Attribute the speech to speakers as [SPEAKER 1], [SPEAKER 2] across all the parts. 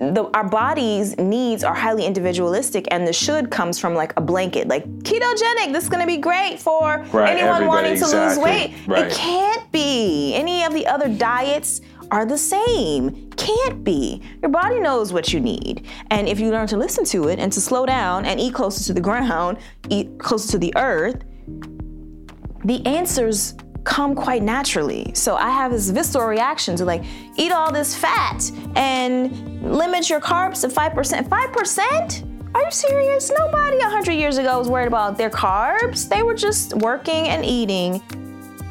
[SPEAKER 1] the, our body's needs are highly individualistic, and the should comes from like a blanket, like ketogenic. This is gonna be great for
[SPEAKER 2] Right,
[SPEAKER 1] anyone wanting to lose weight.
[SPEAKER 2] right.
[SPEAKER 1] It can't be. Any of the other diets are the same. Can't be. Your body knows what you need, and if you learn to listen to it and to slow down and eat closer to the ground, eat closer to the earth, the answers come quite naturally. So I have this visceral reaction to like eat all this fat and limit your carbs to 5%. 5%? Are you serious? Nobody 100 years ago was worried about their carbs. They were just working and eating.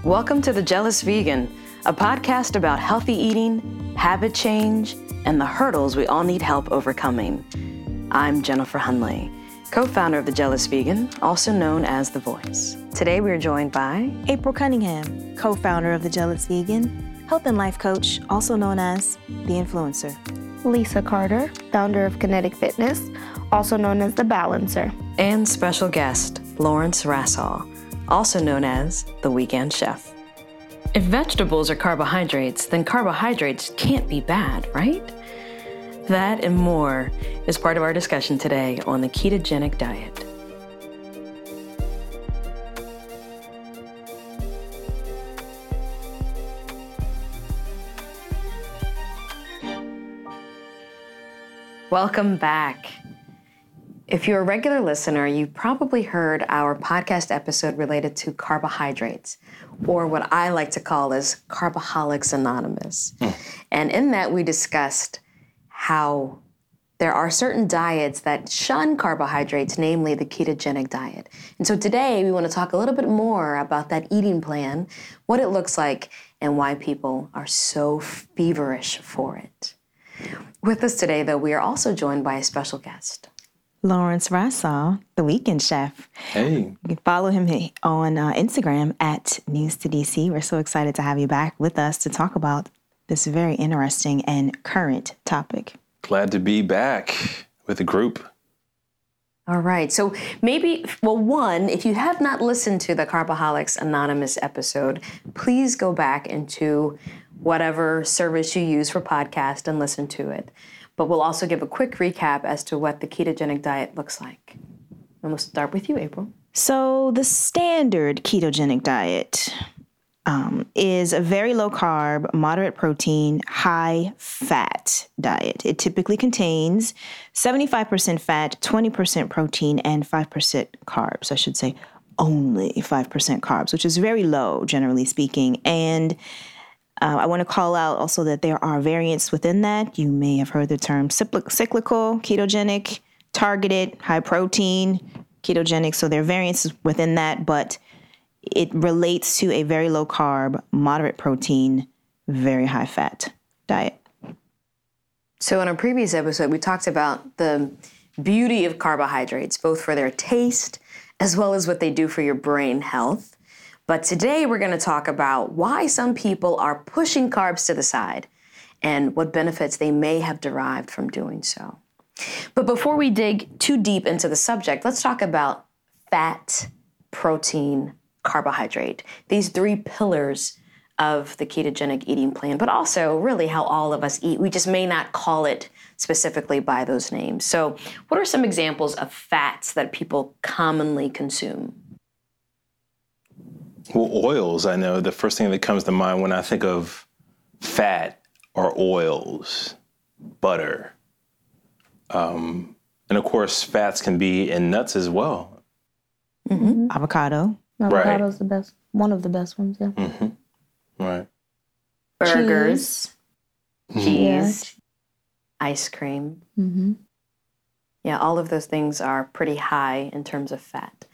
[SPEAKER 3] Welcome to The Jealous Vegan, a podcast about healthy eating, habit change, and the hurdles we all need help overcoming. I'm Jennifer Hunley, co founder of The Jealous Vegan, also known as The Voice. Today we are joined by
[SPEAKER 1] April Cunningham, co-founder of The Jealous Vegan, health and life coach, also known as The Influencer.
[SPEAKER 4] Lisa Carter, founder of Kinetic Fitness, also known as The Balancer.
[SPEAKER 3] and special guest Lawrence Rassall, also known as The Weekend Chef. If vegetables are carbohydrates, then carbohydrates can't be bad, right? That and more is part of our discussion today on the ketogenic diet. Welcome back. If you're a regular listener, you've probably heard our podcast episode related to carbohydrates, or what I like to call as Carboholics Anonymous. Hmm. And in that, we discussed how there are certain diets that shun carbohydrates, namely the ketogenic diet. And so today, we want to talk a little bit more about that eating plan, what it looks like, and why people are so feverish for it. With us today, though, we are also joined by a special guest.
[SPEAKER 1] Lawrence Rassall, the weekend chef.
[SPEAKER 2] Hey,
[SPEAKER 1] You can follow him on uh, Instagram at News to DC. We're so excited to have you back with us to talk about this very interesting and current topic.
[SPEAKER 2] Glad to be back with the group.
[SPEAKER 3] All right. So maybe, well, one, if you have not listened to the Carboholics Anonymous episode, please go back into whatever service you use for podcast and listen to it. But we'll also give a quick recap as to what the ketogenic diet looks like. And we'll start with you, April.
[SPEAKER 1] So, the standard ketogenic diet um, is a very low carb, moderate protein, high fat diet. It typically contains 75% fat, 20% protein, and 5% carbs. I should say only 5% carbs, which is very low, generally speaking. And uh, I want to call out also that there are variants within that. You may have heard the term cyclical, ketogenic, targeted, high protein, ketogenic. So there are variants within that, but it relates to a very low carb, moderate protein, very high fat diet.
[SPEAKER 3] So, in our previous episode, we talked about the beauty of carbohydrates, both for their taste as well as what they do for your brain health. But today, we're going to talk about why some people are pushing carbs to the side and what benefits they may have derived from doing so. But before we dig too deep into the subject, let's talk about fat, protein, carbohydrate. These three pillars of the ketogenic eating plan, but also really how all of us eat. We just may not call it specifically by those names. So, what are some examples of fats that people commonly consume?
[SPEAKER 2] Well, oils, I know the first thing that comes to mind when I think of fat are oils, butter. Um, and of course, fats can be in nuts as well.
[SPEAKER 1] Avocado,
[SPEAKER 4] Avocado's the best, one of the best ones, yeah.
[SPEAKER 2] Right.
[SPEAKER 3] Burgers,
[SPEAKER 4] Yeah.
[SPEAKER 3] cheese, ice cream.
[SPEAKER 4] hmm
[SPEAKER 3] Yeah, all of those things are pretty high in terms of fat.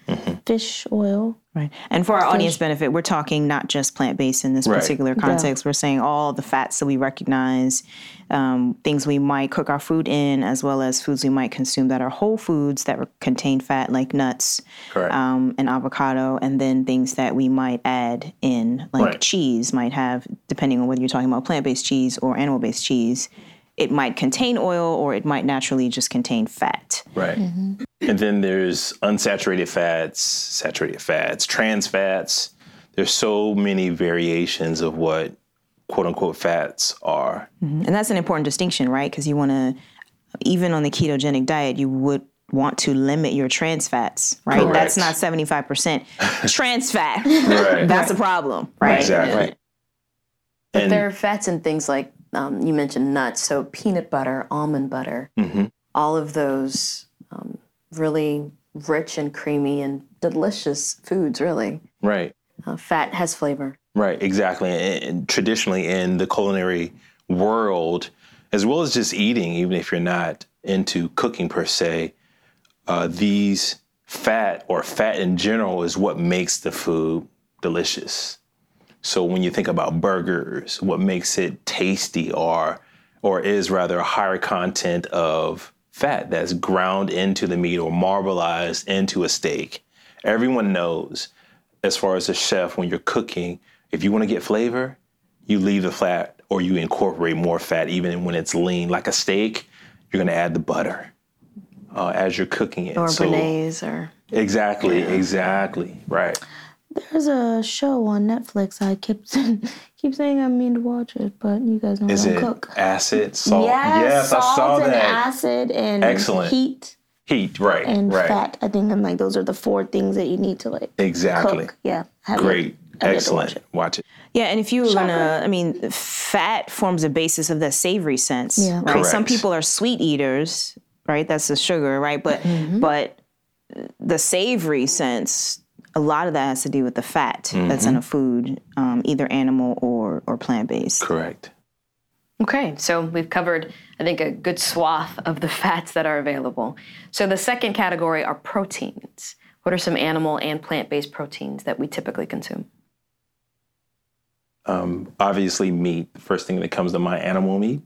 [SPEAKER 4] Fish oil.
[SPEAKER 1] Right? And for our audience benefit, we're talking not just plant based in this
[SPEAKER 2] Right.
[SPEAKER 1] particular context. We're saying all the fats that we recognize, um, things we might cook our food in, as well as foods we might consume that are whole foods that contain fat, like nuts,
[SPEAKER 2] Correct.
[SPEAKER 1] um, and avocado, and then things that we might add in, like
[SPEAKER 2] Right.
[SPEAKER 1] cheese, might have, depending on whether you're talking about plant based cheese or animal based cheese, it might contain oil or it might naturally just contain fat.
[SPEAKER 2] Right. And then there's unsaturated fats, saturated fats, trans fats. There's so many variations of what quote unquote fats are.
[SPEAKER 1] And that's an important distinction, right? Because you want to even on the ketogenic diet, you would want to limit your trans fats, right?
[SPEAKER 2] Correct.
[SPEAKER 1] That's not 75% trans fat.
[SPEAKER 2] Right.
[SPEAKER 1] That's a problem, right?
[SPEAKER 2] Exactly.
[SPEAKER 3] But
[SPEAKER 2] And-
[SPEAKER 3] there are fats in things like um, you mentioned nuts, so peanut butter, almond butter,
[SPEAKER 2] Mm-hmm.
[SPEAKER 3] all of those um, really rich and creamy and delicious foods. Really,
[SPEAKER 2] Right.
[SPEAKER 3] uh, fat has flavor.
[SPEAKER 2] Right, exactly. And, traditionally in the culinary world, as well as just eating, even if you're not into cooking per se, uh, these fat or fat in general is what makes the food delicious. So when you think about burgers, what makes it tasty or or is rather a higher content of fat that's ground into the meat or marbleized into a steak. Everyone knows as far as a chef when you're cooking, if you want to get flavor, you leave the fat or you incorporate more fat even when it's lean. Like a steak, you're going to add the butter uh, as you're cooking it.
[SPEAKER 3] Or
[SPEAKER 2] So-
[SPEAKER 3] or
[SPEAKER 2] Exactly, exactly. Right.
[SPEAKER 4] There's a show on Netflix. I keep keep saying I mean to watch it, but you guys know
[SPEAKER 2] Is
[SPEAKER 4] I don't
[SPEAKER 2] it
[SPEAKER 4] cook.
[SPEAKER 2] acid, salt?
[SPEAKER 4] Yes,
[SPEAKER 2] I
[SPEAKER 4] salt
[SPEAKER 2] saw
[SPEAKER 4] and
[SPEAKER 2] that.
[SPEAKER 4] acid and
[SPEAKER 2] Excellent.
[SPEAKER 4] heat
[SPEAKER 2] Heat, right,
[SPEAKER 4] and
[SPEAKER 2] right.
[SPEAKER 4] fat. I think I'm like those are the four things that you need to like
[SPEAKER 2] Exactly.
[SPEAKER 4] cook. Yeah, have
[SPEAKER 2] Great.
[SPEAKER 4] It. I get to
[SPEAKER 2] Excellent.
[SPEAKER 4] watch it.
[SPEAKER 2] Watch it.
[SPEAKER 1] Yeah, and if you were gonna, I mean, fat forms a basis of the savory sense,
[SPEAKER 4] Yeah.
[SPEAKER 1] right? Some people are sweet eaters, right? That's the sugar, right? But
[SPEAKER 4] Mm-hmm.
[SPEAKER 1] but the savory sense, a lot of that has to do with the fat that's
[SPEAKER 2] Mm-hmm.
[SPEAKER 1] in a food, um, either animal or or plant based.
[SPEAKER 2] Correct.
[SPEAKER 3] Okay, so we've covered, I think, a good swath of the fats that are available. So the second category are proteins. What are some animal and plant based proteins that we typically consume?
[SPEAKER 2] Um, obviously, meat. The first thing that comes to mind, animal meat.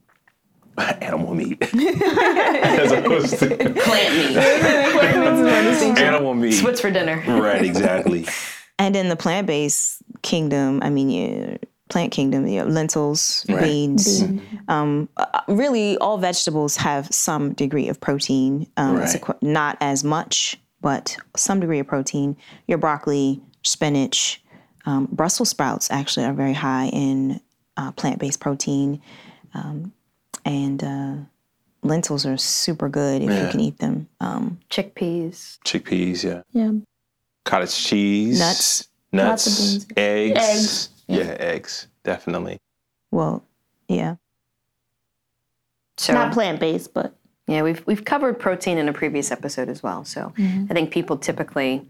[SPEAKER 2] animal meat. As opposed to
[SPEAKER 3] Plant meat.
[SPEAKER 2] animal meat.
[SPEAKER 3] What's for dinner?
[SPEAKER 2] Right, exactly.
[SPEAKER 1] And in the plant based kingdom, I mean, you, plant kingdom, you have lentils,
[SPEAKER 2] Right.
[SPEAKER 1] beans. Um, uh, really, all vegetables have some degree of protein. Um, it's
[SPEAKER 2] Right.
[SPEAKER 1] equi- not as much, but some degree of protein. Your broccoli, spinach, um, Brussels sprouts actually are very high in uh, plant based protein. Um, and uh, lentils are super good if you can eat them. Um,
[SPEAKER 3] Chickpeas.
[SPEAKER 2] Chickpeas, yeah.
[SPEAKER 4] Yeah.
[SPEAKER 2] Cottage cheese.
[SPEAKER 1] Nuts.
[SPEAKER 2] Nuts.
[SPEAKER 4] Lots of beans.
[SPEAKER 2] Eggs.
[SPEAKER 4] Eggs.
[SPEAKER 2] Yeah, eggs. Definitely.
[SPEAKER 1] well, yeah.
[SPEAKER 3] So
[SPEAKER 4] Not plant based, but
[SPEAKER 3] Yeah, we've we've covered protein in a previous episode as well. So I think people typically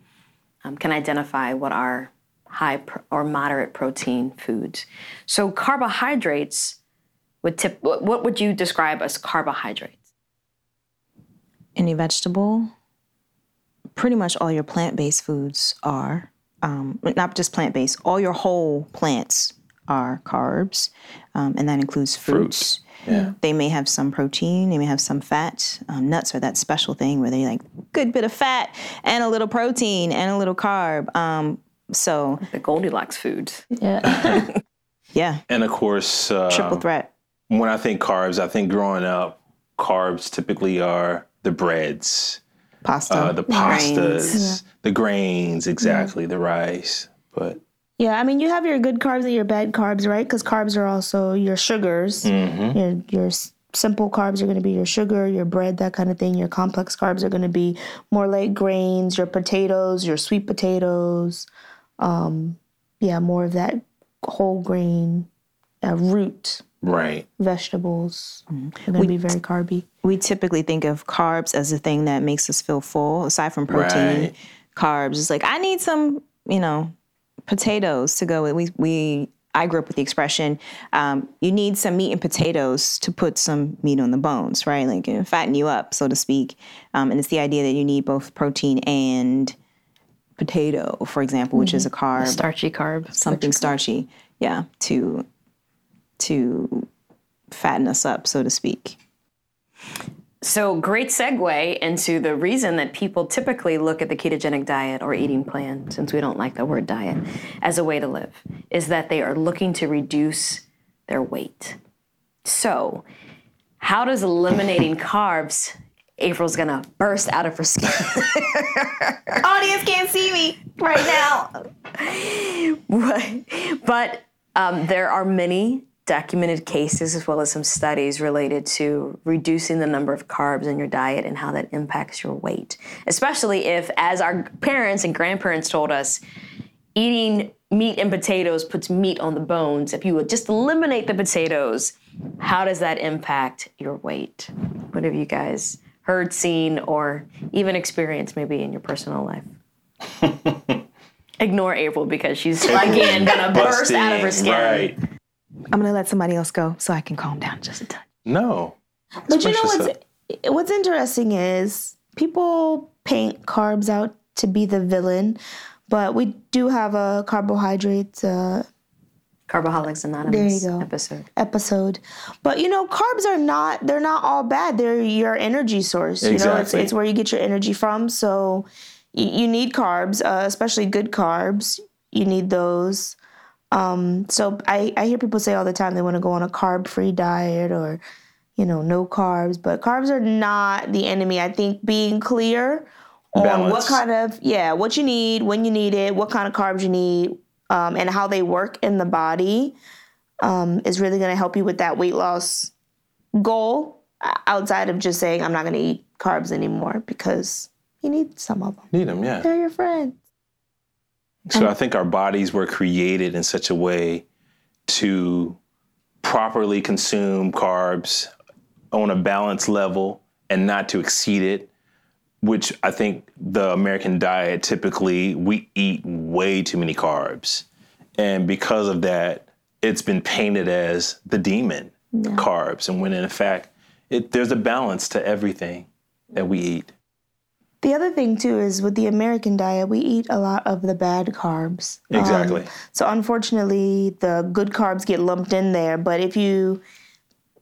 [SPEAKER 3] um, can identify what are high pro- or moderate protein foods. So carbohydrates would tip. What, what would you describe as carbohydrates?
[SPEAKER 1] any vegetable, pretty much all your plant based foods are, um, not just plant based, all your whole plants are carbs, um, and that includes fruits.
[SPEAKER 2] Yeah.
[SPEAKER 1] They may have some protein, they may have some fat. Um, nuts are that special thing where they like good bit of fat and a little protein and a little carb. Um, so
[SPEAKER 3] The Goldilocks foods.
[SPEAKER 4] yeah.
[SPEAKER 1] yeah,
[SPEAKER 2] And of course, uh,
[SPEAKER 1] triple threat.
[SPEAKER 2] When I think carbs, I think growing up, carbs typically are the breads,
[SPEAKER 1] Pasta.
[SPEAKER 2] uh, the pastas, the grains, exactly, the rice. But
[SPEAKER 4] Yeah, I mean, you have your good carbs and your bad carbs, right? Because carbs are also your sugars. Your your simple carbs are going to be your sugar, your bread, that kind of thing. Your complex carbs are going to be more like grains, your potatoes, your sweet potatoes. Um, yeah, more of that whole grain, uh, root
[SPEAKER 2] right,
[SPEAKER 4] vegetables. They're going to be very carby.
[SPEAKER 1] we typically think of carbs as a thing that makes us feel full aside from protein.
[SPEAKER 2] Right.
[SPEAKER 1] carbs it's like i need some you know potatoes to go with we we i grew up with the expression um, you need some meat and potatoes to put some meat on the bones right? Like you know, fatten you up so to speak. Um, and it's the idea that you need both protein and potato for example which is a carb.
[SPEAKER 3] Starchy carb.
[SPEAKER 1] something starchy. Yeah to to fatten us up so to speak
[SPEAKER 3] So, great segue into the reason that people typically look at the ketogenic diet or eating plan, since we don't like the word diet, as a way to live, is that they are looking to reduce their weight. So, how does eliminating carbs? April's gonna burst out of her skin.
[SPEAKER 1] audience can't see me right now
[SPEAKER 3] but um, there are many documented cases as well as some studies related to reducing the number of carbs in your diet and how that impacts your weight. Especially if, as our parents and grandparents told us, eating meat and potatoes puts meat on the bones. If you would just eliminate the potatoes, how does that impact your weight? What have you guys heard, seen, or even experienced maybe in your personal life? Ignore April because she's again gonna burst out of her skin.
[SPEAKER 2] Right.
[SPEAKER 1] I'm gonna let somebody else go so I can calm down just a touch.
[SPEAKER 2] No.
[SPEAKER 4] But you know
[SPEAKER 2] Express
[SPEAKER 4] what's what's interesting is people paint carbs out to be the villain, but we do have a carbohydrates uh,
[SPEAKER 3] Carboholics Anonymous
[SPEAKER 4] There you go.
[SPEAKER 3] episode.
[SPEAKER 4] episode. But you know, carbs are not they're not all bad. They're your energy source. You know, it's
[SPEAKER 2] Exactly.
[SPEAKER 4] it's where you get your energy from. So you, you need carbs, uh, especially good carbs. You need those. Um, so I, I hear people say all the time they want to go on a carb free diet or, you know, no carbs. But carbs are not the enemy. I think being clear on what kind of yeah, what you need, when you need it, what kind of carbs you need, um, and how they work in the body um, is really going to help you with that weight loss goal outside of just saying I'm not going to eat carbs anymore because you need some of them.
[SPEAKER 2] Need them, yeah.
[SPEAKER 4] They're your friends.
[SPEAKER 2] So I think our bodies were created in such a way to properly consume carbs on a balanced level and not to exceed it, which I think the American diet typically we eat way too many carbs. And because of that, it's been painted as the demon carbs. And when in fact, it, there's a balance to everything that we eat.
[SPEAKER 4] The other thing too is with the American diet, we eat a lot of the bad carbs. Um,
[SPEAKER 2] Exactly.
[SPEAKER 4] so unfortunately, the good carbs get lumped in there. But if you,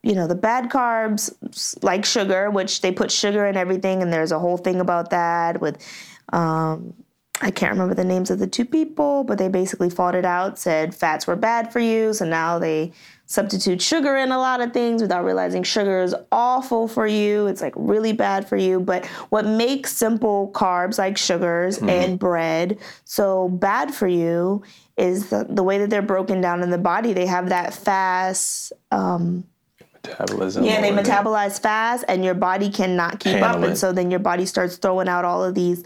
[SPEAKER 4] you know, the bad carbs like sugar, which they put sugar in everything, and there's a whole thing about that with. Um, I can't remember the names of the two people, but they basically fought it out, said fats were bad for you. So now they substitute sugar in a lot of things without realizing sugar is awful for you. It's like really bad for you. But what makes simple carbs like sugars mm-hmm. and bread so bad for you is the, the way that they're broken down in the body. They have that fast um,
[SPEAKER 2] Metabolism.
[SPEAKER 4] yeah, they metabolize fast, and your body cannot keep up,
[SPEAKER 2] Handle
[SPEAKER 4] and so then your body starts throwing out all of these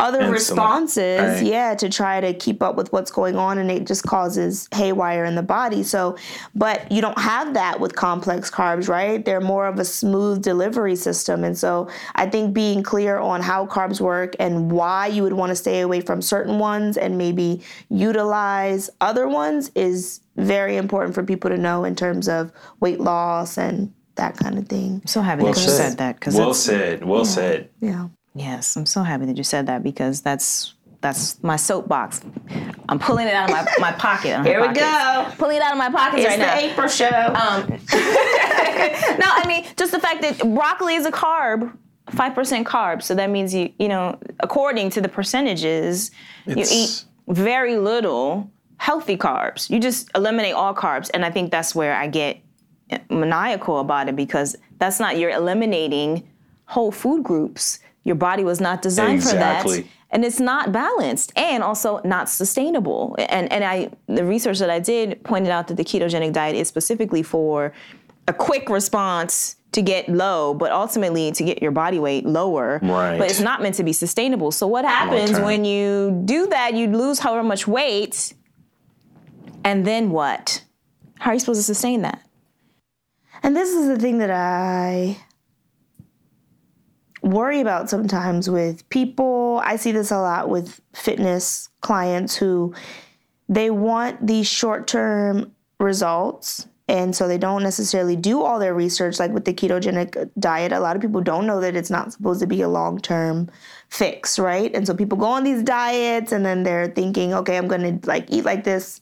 [SPEAKER 4] other
[SPEAKER 2] Insulin.
[SPEAKER 4] responses,
[SPEAKER 2] Right.
[SPEAKER 4] yeah, to try to keep up with what's going on, and it just causes haywire in the body. So, but you don't have that with complex carbs, right? They're more of a smooth delivery system, and so I think being clear on how carbs work and why you would want to stay away from certain ones and maybe utilize other ones is very important for people to know in terms of weight loss and that kind of thing.
[SPEAKER 1] I'm so happy
[SPEAKER 2] Well
[SPEAKER 1] that you
[SPEAKER 2] said.
[SPEAKER 1] said that because
[SPEAKER 2] Well said. Well said.
[SPEAKER 4] Yeah.
[SPEAKER 1] Yes, I'm so happy that you said that because that's that's my soapbox. I'm pulling it out of my, my pocket.
[SPEAKER 4] Here we go.
[SPEAKER 1] Pulling it out of my pockets
[SPEAKER 4] It's
[SPEAKER 1] right
[SPEAKER 4] the
[SPEAKER 1] now.
[SPEAKER 4] April show.
[SPEAKER 1] Um, no, I mean just the fact that broccoli is a carb, five percent carb. So that means you, you know, according to the percentages, you eat very little healthy carbs. You just eliminate all carbs, and I think that's where I get maniacal about it because that's not you're eliminating whole food groups. Your body was not designed for that. And it's not balanced and also not sustainable. And and i the research that i did pointed out that the ketogenic diet is specifically for a quick response to get low but ultimately to get your body weight lower.
[SPEAKER 2] Right.
[SPEAKER 1] but it's not meant to be sustainable. So what happens when you do that? You lose however much weight. And then what? How are you supposed to sustain that?
[SPEAKER 4] And this is the thing that I worry about sometimes with people. I see this a lot with fitness clients who they want these short term results. And so they don't necessarily do all their research, like with the ketogenic diet. A lot of people don't know that it's not supposed to be a long term fix, right? And so people go on these diets and then they're thinking, okay, I'm gonna like eat like this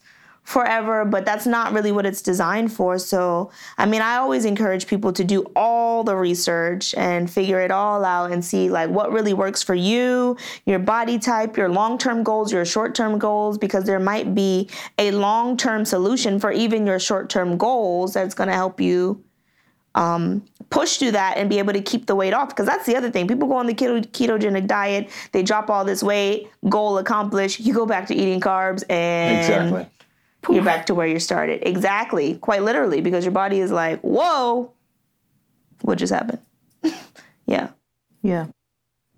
[SPEAKER 4] forever, but that's not really what it's designed for. So, I mean, I always encourage people to do all the research and figure it all out and see like what really works for you, your body type, your long-term goals, your short-term goals because there might be a long-term solution for even your short-term goals that's going to help you um, push through that and be able to keep the weight off. Because that's the other thing. People go on the keto- ketogenic diet, they drop all this weight, goal accomplished. You go back to eating carbs and
[SPEAKER 2] Exactly.
[SPEAKER 4] You're back to where you started. Exactly, quite literally, because your body is like, whoa, what just happened? yeah. Yeah.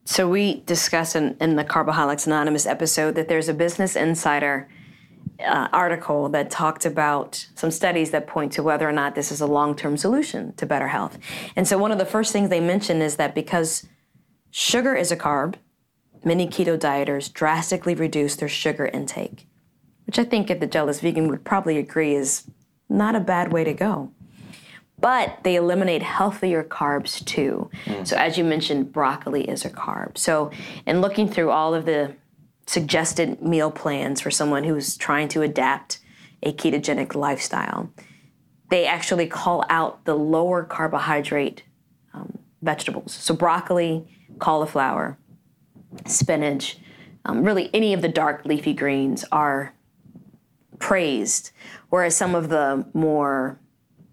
[SPEAKER 3] So we discussed in, in the Carboholics Anonymous episode that there's a Business Insider uh, article that talked about some studies that point to whether or not this is a long-term solution to better health. And so one of the first things they mention is that because sugar is a carb, many keto dieters drastically reduce their sugar intake, which I think if the jealous vegan would probably agree is not a bad way to go. But they eliminate healthier carbs too. So, as you mentioned, broccoli is a carb. So, in looking through all of the suggested meal plans for someone who's trying to adapt a ketogenic lifestyle, they actually call out the lower carbohydrate um, vegetables. So, broccoli, cauliflower, spinach, um, really any of the dark leafy greens are praised, whereas some of the more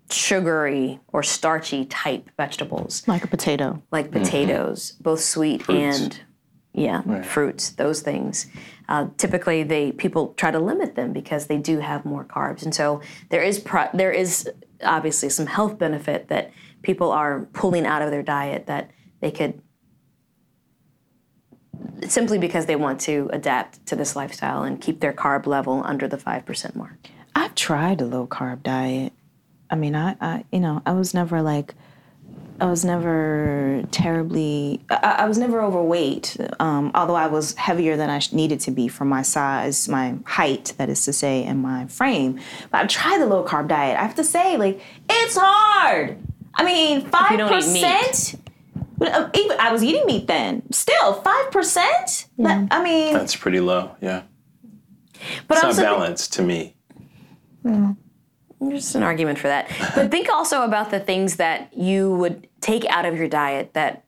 [SPEAKER 3] sugary or starchy type vegetables,
[SPEAKER 1] Like a potato.
[SPEAKER 3] like potatoes, both sweet
[SPEAKER 2] Fruits.
[SPEAKER 3] and yeah, fruits, those things. Uh, typically, they people try to limit them because they do have more carbs, and so there is pro- there is obviously some health benefit that people are pulling out of their diet that they could simply because they want to adapt to this lifestyle and keep their carb level under the 5% mark?
[SPEAKER 1] I've tried a low carb diet. I mean, I, I you know, I was never like, I was never terribly, I, I was never overweight, um, although I was heavier than I needed to be for my size, my height, that is to say, and my frame. But I've tried the low carb diet. I have to say, like, it's hard. I mean, 5%. But uh, even I was eating meat then. Still, five percent. I mean,
[SPEAKER 2] That's pretty low. Yeah.
[SPEAKER 3] But
[SPEAKER 2] It's not
[SPEAKER 3] also,
[SPEAKER 2] balanced to me.
[SPEAKER 3] There's an argument for that. But think also about the things that you would take out of your diet that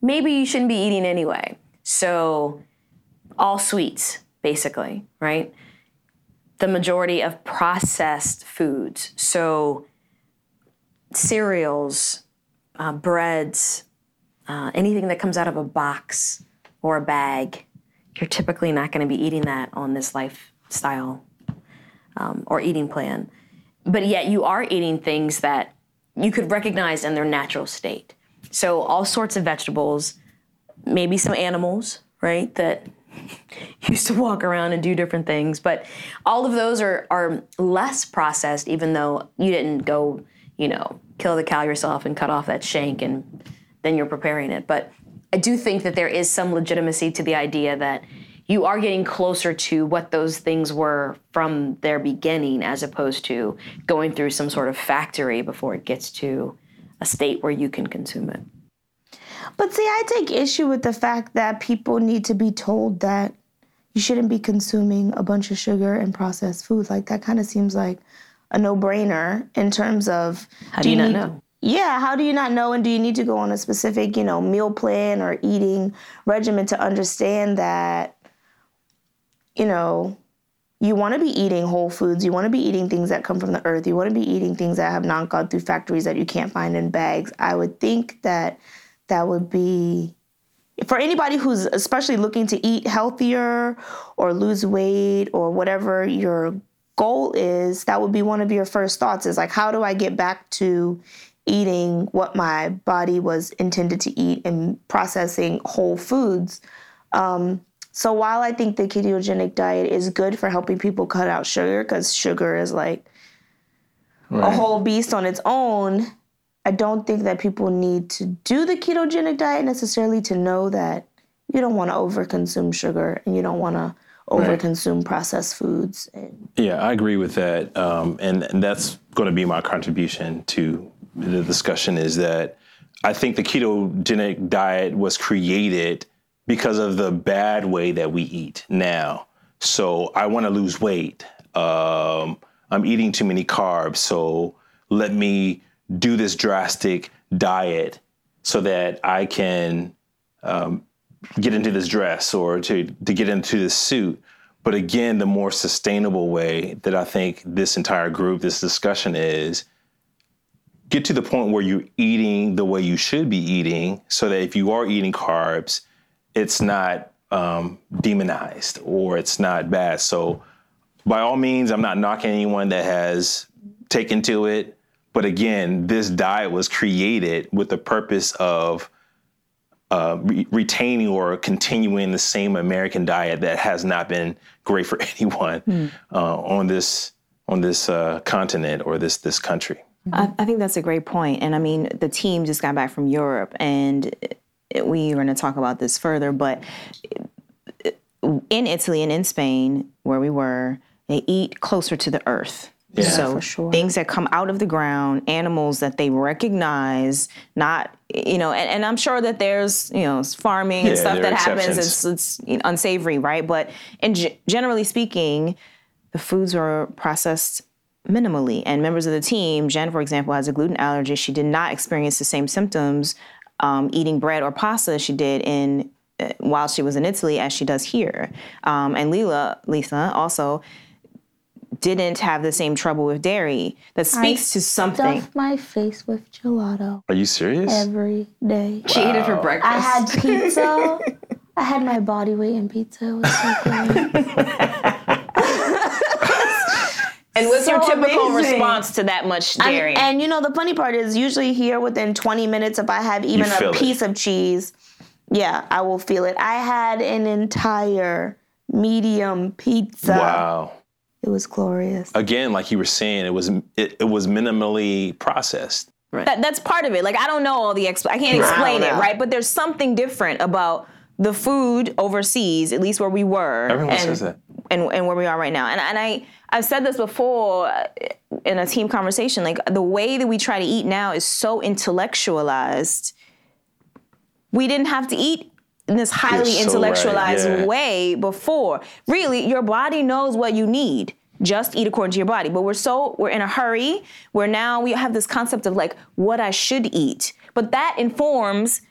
[SPEAKER 3] maybe you shouldn't be eating anyway. So, all sweets, basically, right? The majority of processed foods. So, cereals, uh, breads, uh, anything that comes out of a box or a bag, you're typically not going to be eating that on this lifestyle um, or eating plan. But yet you are eating things that you could recognize in their natural state. So all sorts of vegetables, maybe some animals, right, that used to walk around and do different things. But all of those are, are less processed, even though you didn't go, you know, kill the cow yourself and cut off that shank and then you're preparing it. But I do think that there is some legitimacy to the idea that you are getting closer to what those things were from their beginning as opposed to going through some sort of factory before it gets to a state where you can consume it.
[SPEAKER 4] But see, I take issue with the fact that people need to be told that you shouldn't be consuming a bunch of sugar and processed food. Like that kind of seems like a no-brainer in terms of
[SPEAKER 3] How do you not
[SPEAKER 4] need-
[SPEAKER 3] know?
[SPEAKER 4] Yeah, how do you not know? And do you need to go on a specific, you know, meal plan or eating regimen to understand that, you know, you want to be eating whole foods. You want to be eating things that come from the earth. You want to be eating things that have not gone through factories that you can't find in bags. I would think that that would be for anybody who's especially looking to eat healthier or lose weight or whatever your goal is, that would be one of your first thoughts is like, how do I get back to eating what my body was intended to eat and processing whole foods? Um, so while I think the ketogenic diet is good for helping people cut out sugar, because sugar is like a whole beast on its own, I don't think that people need to do the ketogenic diet necessarily to know that you don't want to overconsume sugar and you don't want to overconsume processed foods. And
[SPEAKER 2] Yeah, I agree with that, um, and, and that's going to be my contribution to the discussion. Is that I think the ketogenic diet was created because of the bad way that we eat now. So I want to lose weight. Um, I'm eating too many carbs, so let me do this drastic diet so that I can get into this dress or to, to get into this suit. But again, the more sustainable way that I think this entire group, this discussion is get to the point where you're eating the way you should be eating so that if you are eating carbs, it's not um, demonized or it's not bad. So by all means, I'm not knocking anyone that has taken to it. But again, this diet was created with the purpose of uh, re- retaining or continuing the same American diet that has not been great for anyone mm. uh, on this on this uh, continent or this this country.
[SPEAKER 1] I, I, think that's a great point. And I mean, the team just got back from Europe, and we are going to talk about this further. But in Italy and in Spain, where we were, they eat closer to the earth. Yeah, so sure. things that come out of the ground, animals that they recognize, not you know, and, and I'm sure that there's you know farming yeah, and stuff that happens. It's it's unsavory, right? But in generally speaking, the foods are processed minimally. And members of the team, Jen, for example, has a gluten allergy. She did not experience the same symptoms um, eating bread or pasta as she did in uh, while she was in Italy as she does here. Um, and Lila, Lisa also didn't have the same trouble with dairy. That speaks
[SPEAKER 4] I
[SPEAKER 1] to something.
[SPEAKER 4] Stuff my face with gelato.
[SPEAKER 2] Are you serious?
[SPEAKER 4] Every day.
[SPEAKER 3] Wow. She ate it for breakfast.
[SPEAKER 4] I had pizza. I had my body weight in pizza. It was so good.
[SPEAKER 1] And what's so your typical amazing. response to that much dairy?
[SPEAKER 4] And, and, you know, the funny part is usually here within 20 minutes, if I have even a piece it. of cheese, yeah, I will feel it. I had an entire medium pizza.
[SPEAKER 2] Wow.
[SPEAKER 4] It was glorious.
[SPEAKER 2] Again, like you were saying, it was it, it was minimally processed.
[SPEAKER 1] Right. That, that's part of it. Like I don't know all the exp- I can't explain I it, right? But there's something different about the food overseas, at least where we were.
[SPEAKER 2] Everyone and, says that.
[SPEAKER 1] And, and where we are right now. And, and I, I've said this before uh, in a team conversation. Like the way that we try to eat now is so intellectualized. We didn't have to eat in this highly so intellectualized right. yeah. way before. Really, your body knows what you need. Just eat according to your body. But we're so we're in a hurry where now we have this concept of like what I should eat. But that informs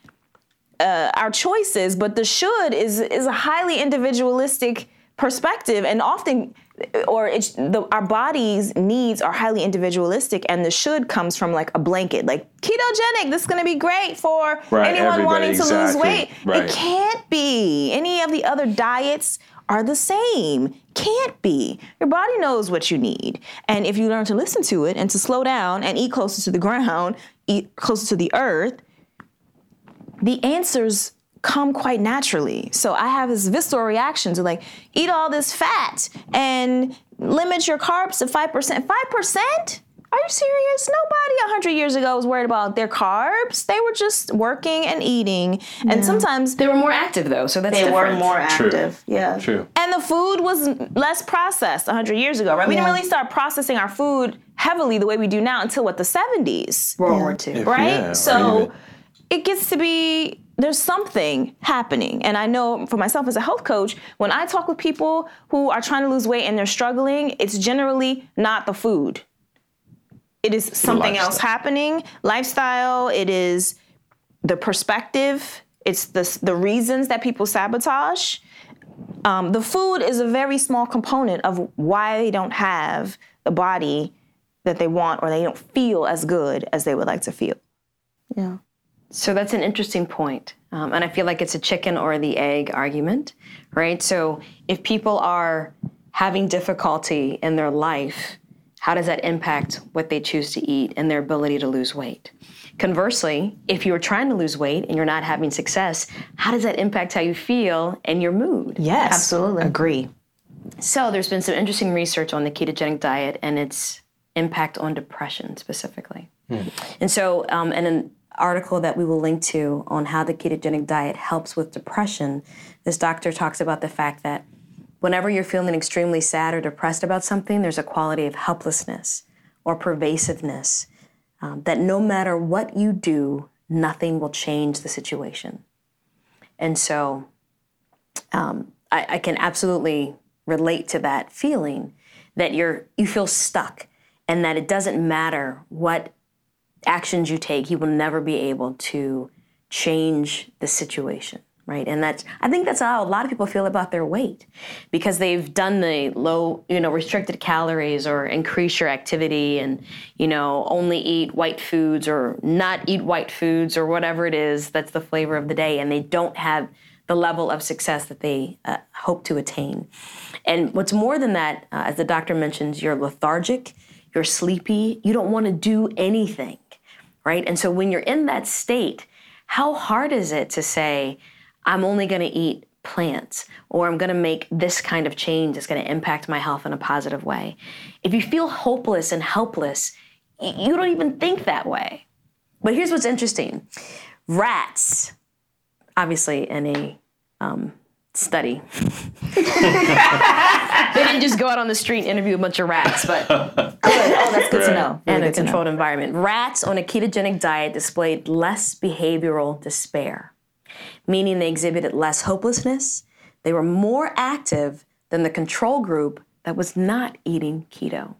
[SPEAKER 1] uh, our choices. But the should is is a highly individualistic perspective, and often or it's the, our body's needs are highly individualistic and the should comes from like a blanket like ketogenic this is going to be great for right, anyone wanting exactly. to lose weight right. it can't be any of the other diets are the same can't be your body knows what you need and if you learn to listen to it and to slow down and eat closer to the ground eat closer to the earth the answers come quite naturally. So I have this visceral reaction to like eat all this fat and limit your carbs to 5%. 5%? Are you serious? Nobody 100 years ago was worried about their carbs. They were just working and eating. And yeah. sometimes
[SPEAKER 3] they were more active though, so that's
[SPEAKER 1] They
[SPEAKER 3] different.
[SPEAKER 1] were more active.
[SPEAKER 2] True.
[SPEAKER 1] Yeah.
[SPEAKER 2] True.
[SPEAKER 1] And the food was less processed 100 years ago, right? We didn't really start processing our food heavily the way we do now until what the 70s.
[SPEAKER 3] World yeah. War II.
[SPEAKER 1] Right? Yeah, so it gets to be there's something happening. And I know for myself as a health coach, when I talk with people who are trying to lose weight and they're struggling, it's generally not the food. It is something else happening, lifestyle, it is the perspective, it's the, the reasons that people sabotage. Um, the food is a very small component of why they don't have the body that they want or they don't feel as good as they would like to feel.
[SPEAKER 4] Yeah.
[SPEAKER 3] So that's an interesting point. Um, and I feel like it's a chicken or the egg argument, right? So if people are having difficulty in their life, how does that impact what they choose to eat and their ability to lose weight? Conversely, if you're trying to lose weight and you're not having success, how does that impact how you feel and your mood?
[SPEAKER 1] Yes,
[SPEAKER 3] absolutely.
[SPEAKER 1] Agree.
[SPEAKER 3] So there's been some interesting research on the ketogenic diet and its impact on depression specifically. Mm. And so, um, and then article that we will link to on how the ketogenic diet helps with depression, this doctor talks about the fact that whenever you're feeling extremely sad or depressed about something, there's a quality of helplessness or pervasiveness um, that no matter what you do, nothing will change the situation. And so um, I, I can absolutely relate to that feeling that you're you feel stuck and that it doesn't matter what actions you take, you will never be able to change the situation right and that's i think that's how a lot of people feel about their weight because they've done the low you know restricted calories or increase your activity and you know only eat white foods or not eat white foods or whatever it is that's the flavor of the day and they don't have the level of success that they uh, hope to attain. And what's more than that, uh, as the doctor mentions, you're lethargic, you're sleepy, you don't want to do anything, right? And so when you're in that state, how hard is it to say, I'm only going to eat plants or I'm going to make this kind of change that's going to impact my health in a positive way? If you feel hopeless and helpless, you don't even think that way. But here's what's interesting rats, obviously, in a um, study, they didn't just go out on the street and interview a bunch of rats, but
[SPEAKER 1] oh, that's good to know.
[SPEAKER 3] in
[SPEAKER 1] Really
[SPEAKER 3] a
[SPEAKER 1] good know.
[SPEAKER 3] controlled environment. Rats on a ketogenic diet displayed less behavioral despair, meaning they exhibited less hopelessness. They were more active than the control group that was not eating keto.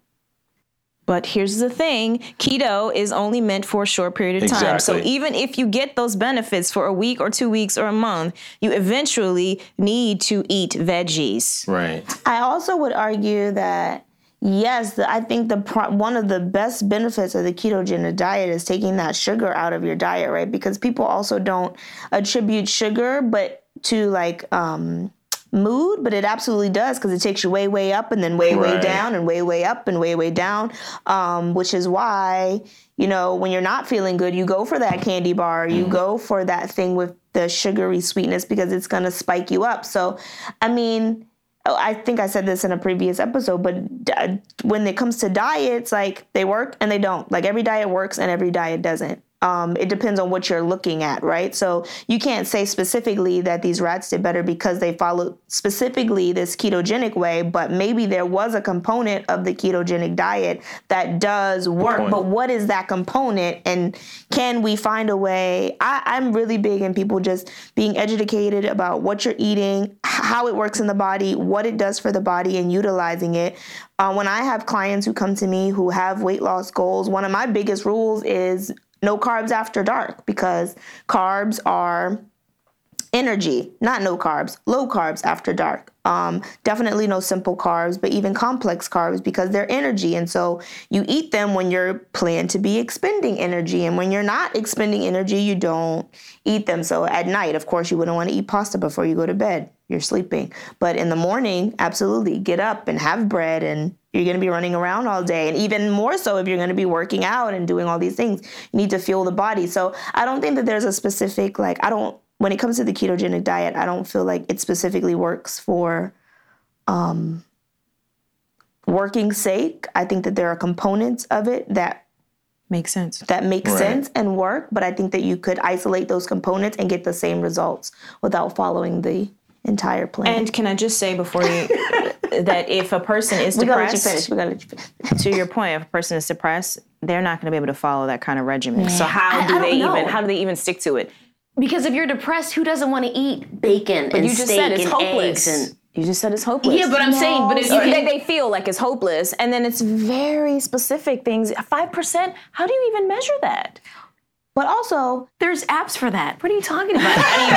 [SPEAKER 1] But here's the thing keto is only meant for a short period of time. So even if you get those benefits for a week or two weeks or a month, you eventually need to eat veggies.
[SPEAKER 2] Right.
[SPEAKER 4] I also would argue that yes, the, I think the pro- one of the best benefits of the ketogenic diet is taking that sugar out of your diet, right? Because people also don't attribute sugar, but to like um, mood, but it absolutely does because it takes you way, way up and then way, way down and way, way up and way, way down. Um, which is why you know when you're not feeling good, you go for that candy bar, you go for that thing with the sugary sweetness because it's gonna spike you up. So, I mean. Oh, I think I said this in a previous episode, but when it comes to diets, like they work and they don't. Like every diet works and every diet doesn't. Um, it depends on what you're looking at, right? So you can't say specifically that these rats did better because they followed specifically this ketogenic way, but maybe there was a component of the ketogenic diet that does work. But what is that component and can we find a way I, i'm really big in people just being educated about what you're eating how it works in the body what it does for the body and utilizing it uh, when i have clients who come to me who have weight loss goals one of my biggest rules is no carbs after dark because carbs are energy, not no carbs, low carbs after dark. Um, definitely no simple carbs, but even complex carbs because they're energy. And so you eat them when you're planned to be expending energy. And when you're not expending energy, you don't eat them. So at night, of course, you wouldn't want to eat pasta before you go to bed. You're sleeping. But in the morning, absolutely get up and have bread and you're going to be running around all day. And even more so if you're going to be working out and doing all these things, you need to fuel the body. So I don't think that there's a specific, like, I don't, when it comes to the ketogenic diet, I don't feel like it specifically works for um, working sake. I think that there are components of it that
[SPEAKER 1] Makes sense.
[SPEAKER 4] that makes
[SPEAKER 2] Right.
[SPEAKER 4] sense and work, but I think that you could isolate those components and get the same results without following the entire plan.
[SPEAKER 1] And can I just say before you that if a person is
[SPEAKER 4] we gotta let you
[SPEAKER 1] depressed,
[SPEAKER 4] finish. We gotta let you finish.
[SPEAKER 1] to your point, if a person is depressed, they're not going to be able to follow that kind of regimen. So how
[SPEAKER 3] I
[SPEAKER 1] do
[SPEAKER 3] don't
[SPEAKER 1] they
[SPEAKER 3] know.
[SPEAKER 1] even how do they even stick to it?
[SPEAKER 3] Because if you're depressed, who doesn't want to eat bacon and
[SPEAKER 1] you just
[SPEAKER 3] steak
[SPEAKER 1] said it's
[SPEAKER 3] and
[SPEAKER 1] hopeless.
[SPEAKER 3] eggs and
[SPEAKER 1] you just said it's hopeless.
[SPEAKER 3] yeah, but I'm saying, but if you
[SPEAKER 1] Or they, they feel like it's hopeless, and then it's very specific things. Five percent. How do you even measure that?
[SPEAKER 4] But also,
[SPEAKER 3] there's apps for that. What are you talking about? How do you,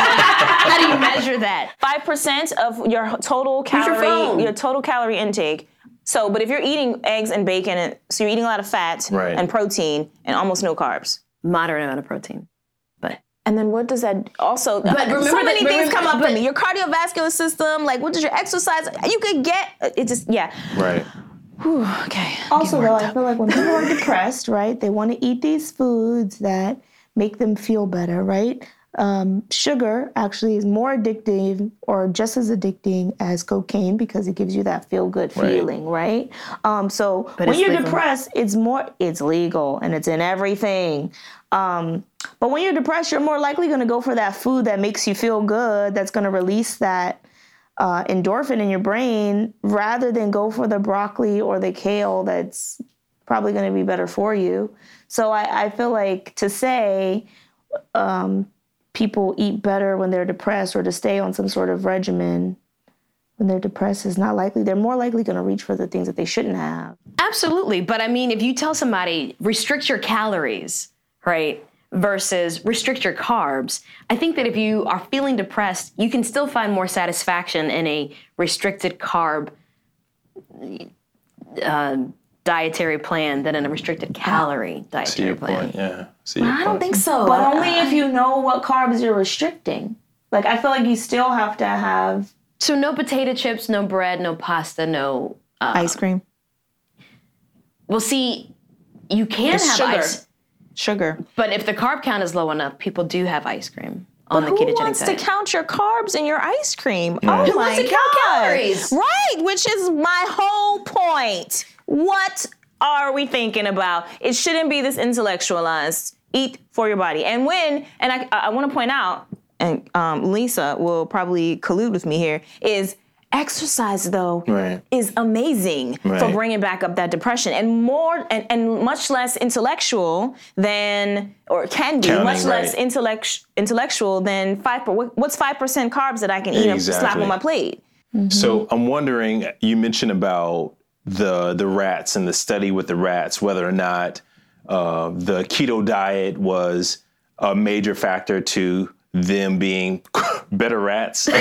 [SPEAKER 3] how do you measure that?
[SPEAKER 1] Five percent of your total calorie,
[SPEAKER 3] phone.
[SPEAKER 1] your total calorie intake. So, but if you're eating eggs and bacon, and so you're eating a lot of fat
[SPEAKER 2] Right.
[SPEAKER 1] and protein and almost no carbs.
[SPEAKER 3] Moderate amount of protein, but
[SPEAKER 1] And then what does that also? But
[SPEAKER 3] remember
[SPEAKER 1] so many
[SPEAKER 3] that-
[SPEAKER 1] things come up for me. Your cardiovascular system, like what does your exercise? You could get it. Just yeah.
[SPEAKER 2] Right.
[SPEAKER 1] Whew, okay.
[SPEAKER 4] also though, I feel like when people are depressed, right, they want to eat these foods that make them feel better, right? Um, sugar actually is more addictive or just as addicting as cocaine because it gives you that feel good
[SPEAKER 2] Right.
[SPEAKER 4] feeling, right? Um, so when you're
[SPEAKER 3] legal.
[SPEAKER 4] depressed, it's more, it's legal and it's in everything. Um, but when you're depressed, you're more likely going to go for that food that makes you feel good, that's going to release that uh, endorphin in your brain, rather than go for the broccoli or the kale that's probably going to be better for you. So I, I feel like to say um, people eat better when they're depressed or to stay on some sort of regimen when they're depressed is not likely. They're more likely going to reach for the things that they shouldn't have.
[SPEAKER 3] absolutely. But I mean, if you tell somebody restrict your calories, right? Versus restrict your carbs. I think that if you are feeling depressed, you can still find more satisfaction in a restricted carb uh, dietary plan than in a restricted calorie
[SPEAKER 2] See
[SPEAKER 3] dietary
[SPEAKER 2] your
[SPEAKER 3] plan.
[SPEAKER 2] point. Yeah. See your
[SPEAKER 1] I don't think so.
[SPEAKER 4] But only if you know what carbs you're restricting. Like I feel like you still have to have
[SPEAKER 3] So no potato chips, no bread, no pasta, no. Uh,
[SPEAKER 1] Ice cream,
[SPEAKER 3] well, see, you can
[SPEAKER 1] It's
[SPEAKER 3] have
[SPEAKER 1] sugar.
[SPEAKER 3] ice,
[SPEAKER 1] sugar.
[SPEAKER 3] but if the carb count is low enough, people do have ice cream on the
[SPEAKER 1] Who
[SPEAKER 3] ketogenic
[SPEAKER 1] wants
[SPEAKER 3] diet.
[SPEAKER 1] to count your carbs in your ice cream? Oh
[SPEAKER 3] Who
[SPEAKER 1] my
[SPEAKER 3] wants to count
[SPEAKER 1] God.
[SPEAKER 3] calories?
[SPEAKER 1] Right, which is my whole point. What are we thinking about? It shouldn't be this intellectualized. Eat for your body. And when, and I, I want to point out, and um, Lisa will probably collude with me here, is exercise though
[SPEAKER 2] Right.
[SPEAKER 1] is amazing for bringing back up that depression and more and, and much less intellectual than or can be
[SPEAKER 2] Counting,
[SPEAKER 1] much less
[SPEAKER 2] right.
[SPEAKER 1] intellect, intellectual than five per, what's five percent carbs that I can eat and slap
[SPEAKER 2] Exactly.
[SPEAKER 1] on my plate
[SPEAKER 2] So I'm wondering, you mentioned about the the rats and the study with the rats, whether or not uh, the keto diet was a major factor to them being better rats. but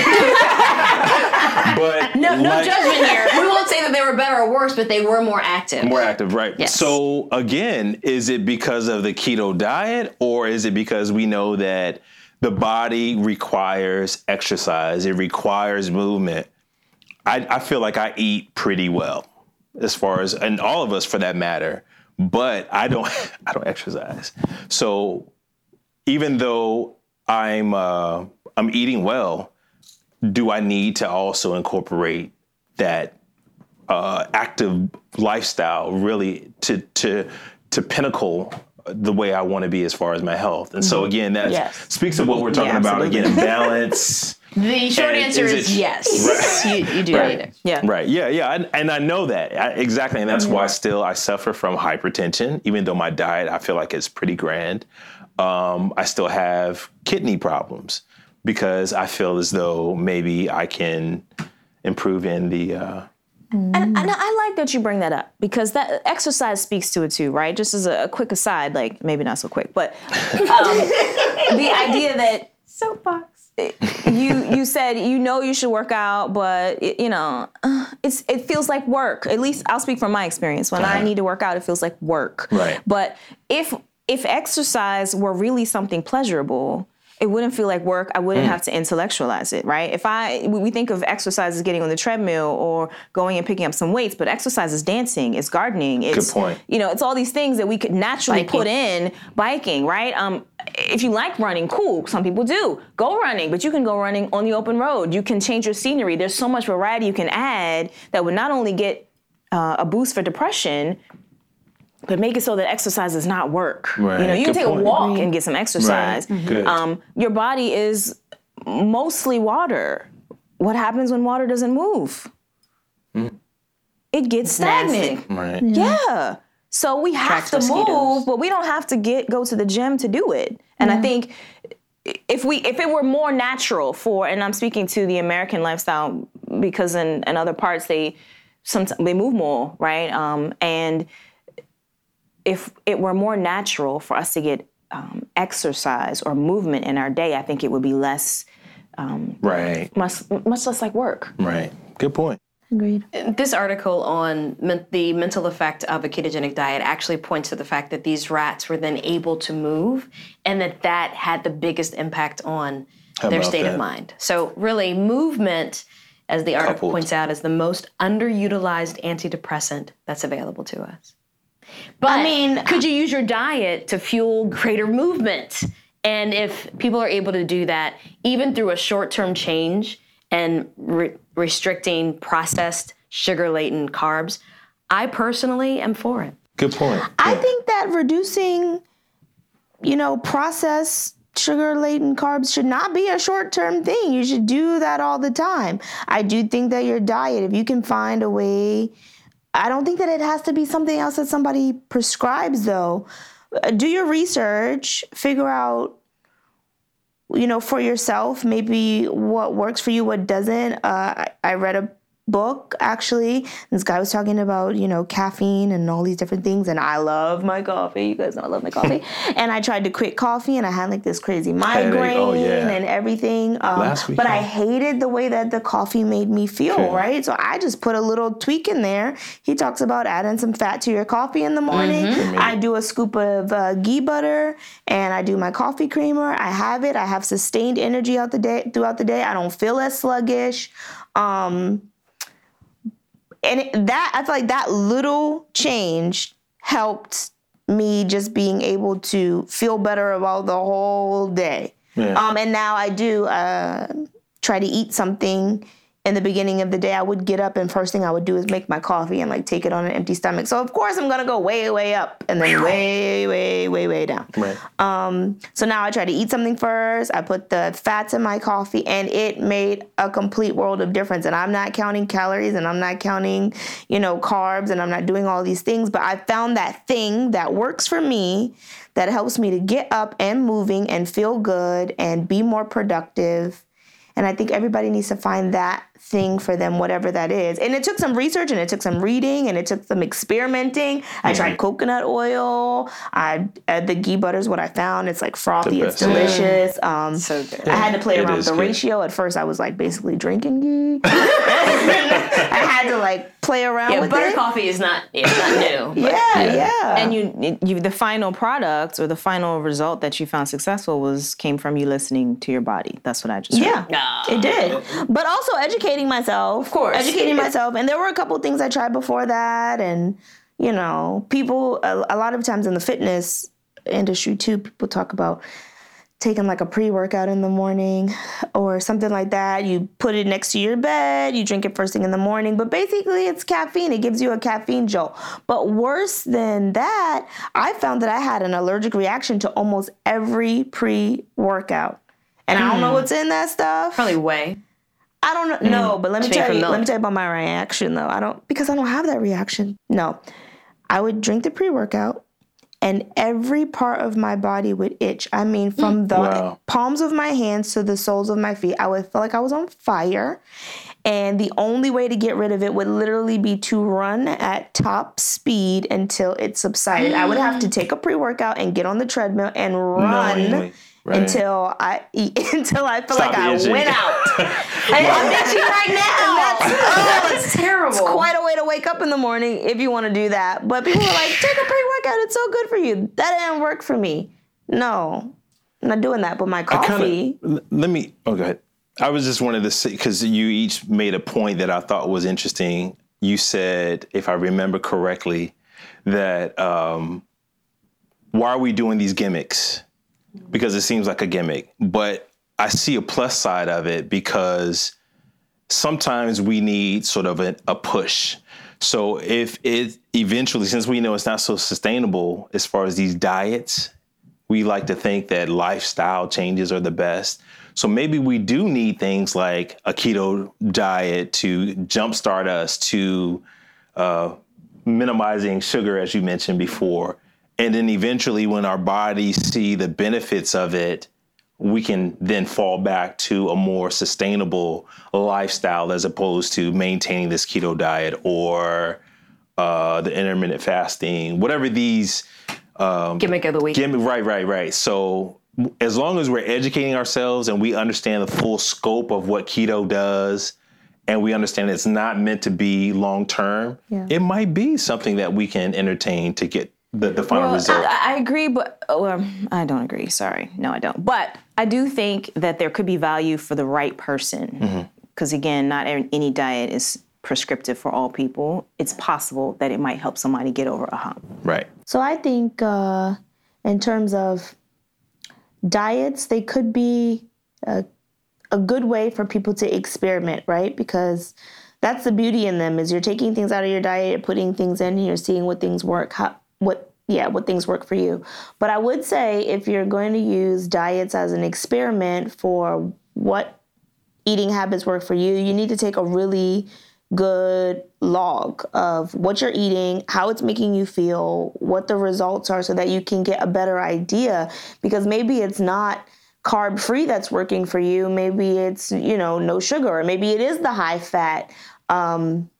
[SPEAKER 3] no, no
[SPEAKER 2] like-
[SPEAKER 3] judgment here. We won't say that they were better or worse, but they were more active.
[SPEAKER 2] More active, right?
[SPEAKER 3] Yes.
[SPEAKER 2] So again, is it because of the keto diet, or is it because we know that the body requires exercise? It requires movement. I, I feel like I eat pretty well, as far as, and all of us for that matter. But I don't, I don't exercise. So even though I'm, uh, I'm eating well, do I need to also incorporate that uh, active lifestyle really to to to pinnacle the way I want to be as far as my health. And so again, that
[SPEAKER 1] Yes.
[SPEAKER 2] speaks of what we're talking
[SPEAKER 1] Yeah,
[SPEAKER 2] about again, balance.
[SPEAKER 3] The short
[SPEAKER 2] And
[SPEAKER 3] answer
[SPEAKER 2] is
[SPEAKER 3] is, yes. You, you do
[SPEAKER 2] Right.
[SPEAKER 3] need it.
[SPEAKER 1] yeah
[SPEAKER 2] Right. Yeah. Yeah. And, and I know that I, exactly, and that's why still I suffer from hypertension, even though my diet I feel like is pretty grand. Um, I still have kidney problems because I feel as though maybe I can improve in the. Uh,
[SPEAKER 1] and, and I like that you bring that up because that exercise speaks to it too, right? Just as a, a quick aside, like maybe not so quick, but um, the idea that
[SPEAKER 4] soapbox.
[SPEAKER 1] you you said you know you should work out, but it, you know uh, it's it feels like work. At least I'll speak from my experience. When I
[SPEAKER 2] Uh-huh.
[SPEAKER 1] need to work out, it feels like work.
[SPEAKER 2] Right.
[SPEAKER 1] But if if exercise were really something pleasurable, it wouldn't feel like work. I
[SPEAKER 2] Mm.
[SPEAKER 1] wouldn't have to intellectualize it, right? If I we we think of exercise as getting on the treadmill or going and picking up some weights, but exercise is dancing, it's gardening, it's
[SPEAKER 2] point.
[SPEAKER 1] you know, it's all these things that we could naturally
[SPEAKER 3] Biking.
[SPEAKER 1] put in biking, right? Um, if you like running, cool. Some people do. Go running, but you can go running on the open road. You can change your scenery. There's so much variety you can add that would not only get uh, a boost for depression, but make it so that exercise is not work.
[SPEAKER 2] Right.
[SPEAKER 1] You know, you can
[SPEAKER 2] Good
[SPEAKER 1] take a
[SPEAKER 2] point.
[SPEAKER 1] walk and get some exercise.
[SPEAKER 2] Good.
[SPEAKER 1] Um, your body is mostly water. What happens when water doesn't move? It gets stagnant.
[SPEAKER 2] right.
[SPEAKER 1] Yeah. So we have
[SPEAKER 3] Attracts
[SPEAKER 1] to
[SPEAKER 3] mosquitoes.
[SPEAKER 1] move, but we don't have to get go to the gym to do it. And I think if we if it were more natural for and I'm speaking to the American lifestyle because in, in other parts they sometimes they move more, right? Um, and if it were more natural for us to get um, exercise or movement in our day, I think it would be less
[SPEAKER 2] Right.
[SPEAKER 1] much much less like work.
[SPEAKER 2] Right. Good point.
[SPEAKER 4] Agreed.
[SPEAKER 3] This article on men- the mental effect of a ketogenic diet actually points to the fact that these rats were then able to move and that that had the biggest impact on their state
[SPEAKER 2] that?
[SPEAKER 3] of mind. So, really, movement, as the article
[SPEAKER 2] Coupled.
[SPEAKER 3] points out, is the most underutilized antidepressant that's available to us. But I
[SPEAKER 1] mean-
[SPEAKER 3] could you use your diet to fuel greater movement? And if people are able to do that, even through a short term change and re- restricting processed sugar laden carbs, I personally am for it.
[SPEAKER 2] Good point.
[SPEAKER 4] I
[SPEAKER 2] Yeah.
[SPEAKER 4] think that reducing, you know, processed sugar laden carbs should not be a short term thing. You should do that all the time. I do think that your diet, if you can find a way, I don't think that it has to be something else that somebody prescribes though. Uh, Do your research, figure out you know, for yourself, maybe what works for you, what doesn't. Uh, I, I read a book actually. This guy was talking about, you know, caffeine and all these different things. And I love my coffee. You guys know I love my coffee. and I tried to quit coffee and I had like this crazy migraine
[SPEAKER 2] oh, yeah.
[SPEAKER 4] and everything. Um, but I hated the way that the coffee made me feel,
[SPEAKER 2] Okay.
[SPEAKER 4] right? So I just put a little tweak in there. He talks about adding some fat to your coffee in the morning. I do a scoop of uh, ghee butter and I do my coffee creamer. I have it. I have sustained energy out the day throughout the day. I don't feel as sluggish. Um, and it, that I feel like that little change helped me just being able to feel better about the whole day.
[SPEAKER 2] Yeah.
[SPEAKER 4] Um, and now I do uh, try to eat something in the beginning of the day. I would get up and first thing I would do is make my coffee and like take it on an empty stomach. So of course I'm gonna go way way up and then way way way way down.
[SPEAKER 2] Right.
[SPEAKER 4] Um, so now I try to eat something first. I put the fats in my coffee, and it made a complete world of difference. And I'm not counting calories, and I'm not counting, you know, carbs, and I'm not doing all these things. But I found that thing that works for me, that helps me to get up and moving and feel good and be more productive. And I think everybody needs to find that thing for them, whatever that is. And it took some research and it took some reading and it took some experimenting. I tried coconut oil. I uh, the ghee butter is what I found. It's like frothy. It's
[SPEAKER 2] best.
[SPEAKER 4] delicious. Um,
[SPEAKER 3] So good.
[SPEAKER 4] I had to play
[SPEAKER 2] It
[SPEAKER 4] around with the
[SPEAKER 2] good.
[SPEAKER 4] ratio. At first, I was like basically drinking ghee. I had to like play around
[SPEAKER 3] Yeah,
[SPEAKER 4] with
[SPEAKER 3] butter
[SPEAKER 4] it.
[SPEAKER 3] coffee is not it's not new. but-
[SPEAKER 4] Yeah, yeah.
[SPEAKER 1] And you, you, the final product or the final result that you found successful was came from you listening to your body. That's what I just heard.
[SPEAKER 4] Yeah, it did. But also educating myself. Of
[SPEAKER 3] course.
[SPEAKER 4] Educating myself. And there were a couple things I tried before that. And, you know, people, a, a lot of times in the fitness industry too, people talk about taking like a pre workout in the morning or something like that. You put it next to your bed, you drink it first thing in the morning. But basically, it's caffeine. It gives you a caffeine jolt. But worse than that, I found that I had an allergic reaction to almost every pre workout. And I don't know hmm. what's in that stuff.
[SPEAKER 3] Probably whey.
[SPEAKER 4] I don't know. No, but let me tell you.
[SPEAKER 3] milk.
[SPEAKER 4] Let me tell you about my reaction though. I don't because I don't have that reaction. No, I would drink the pre workout, and every part of my body would itch. I mean, from the
[SPEAKER 2] Wow.
[SPEAKER 4] palms of my hands to the soles of my feet, I would feel like I was on fire. And the only way to get rid of it would literally be to run at top speed until it subsided. I would have to take a pre workout and get on the treadmill and run
[SPEAKER 2] Knowingly, right.
[SPEAKER 4] until I until I feel
[SPEAKER 2] Stop
[SPEAKER 4] like I
[SPEAKER 2] itching.
[SPEAKER 4] went out. I, I'm itching right now.
[SPEAKER 3] Oh, it's terrible.
[SPEAKER 4] It's quite a way to wake up in the morning if you want to do that. But people are like, take a pre-workout. It's so good for you. That didn't work for me. No, I'm not doing that. But my coffee.
[SPEAKER 2] Kinda, let me. Oh, go ahead. I was just wanted to say because you each made a point that I thought was interesting. You said, if I remember correctly, that um, why are we doing these gimmicks? Because it seems like a gimmick, but I see a plus side of it because sometimes we need sort of a, a push. So if it eventually, since we know it's not so sustainable as far as these diets, we like to think that lifestyle changes are the best. So maybe we do need things like a keto diet to jumpstart us to uh, minimizing sugar, as you mentioned before. And then eventually, when our bodies see the benefits of it, we can then fall back to a more sustainable lifestyle as opposed to maintaining this keto diet or uh, the intermittent fasting, whatever these
[SPEAKER 3] Gimmick of the week.
[SPEAKER 2] Me right, right, right. So as long as we're educating ourselves and we understand the full scope of what keto does, and we understand it's not meant to be long term,
[SPEAKER 4] Yeah.
[SPEAKER 2] it might be something that we can entertain to get the, the final
[SPEAKER 1] Well,
[SPEAKER 2] result.
[SPEAKER 1] I, I agree, but oh, um, I don't agree. Sorry, no, I don't. But I do think that there could be value for the right person, because again, not any diet is prescriptive for all people. It's possible that it might help somebody get over a hump.
[SPEAKER 2] right.
[SPEAKER 4] So I think uh, in terms of diets, they could be a, a good way for people to experiment, right? Because that's the beauty in them is you're taking things out of your diet, you're putting things in, and you're seeing what things work, how, what yeah, what things work for you. But I would say if you're going to use diets as an experiment for what eating habits work for you, you need to take a really good log of what you're eating, how it's making you feel, what the results are so that you can get a better idea. Because maybe it's not carb free that's working for you, maybe it's, you know, no sugar. Or maybe it is the high fat Um,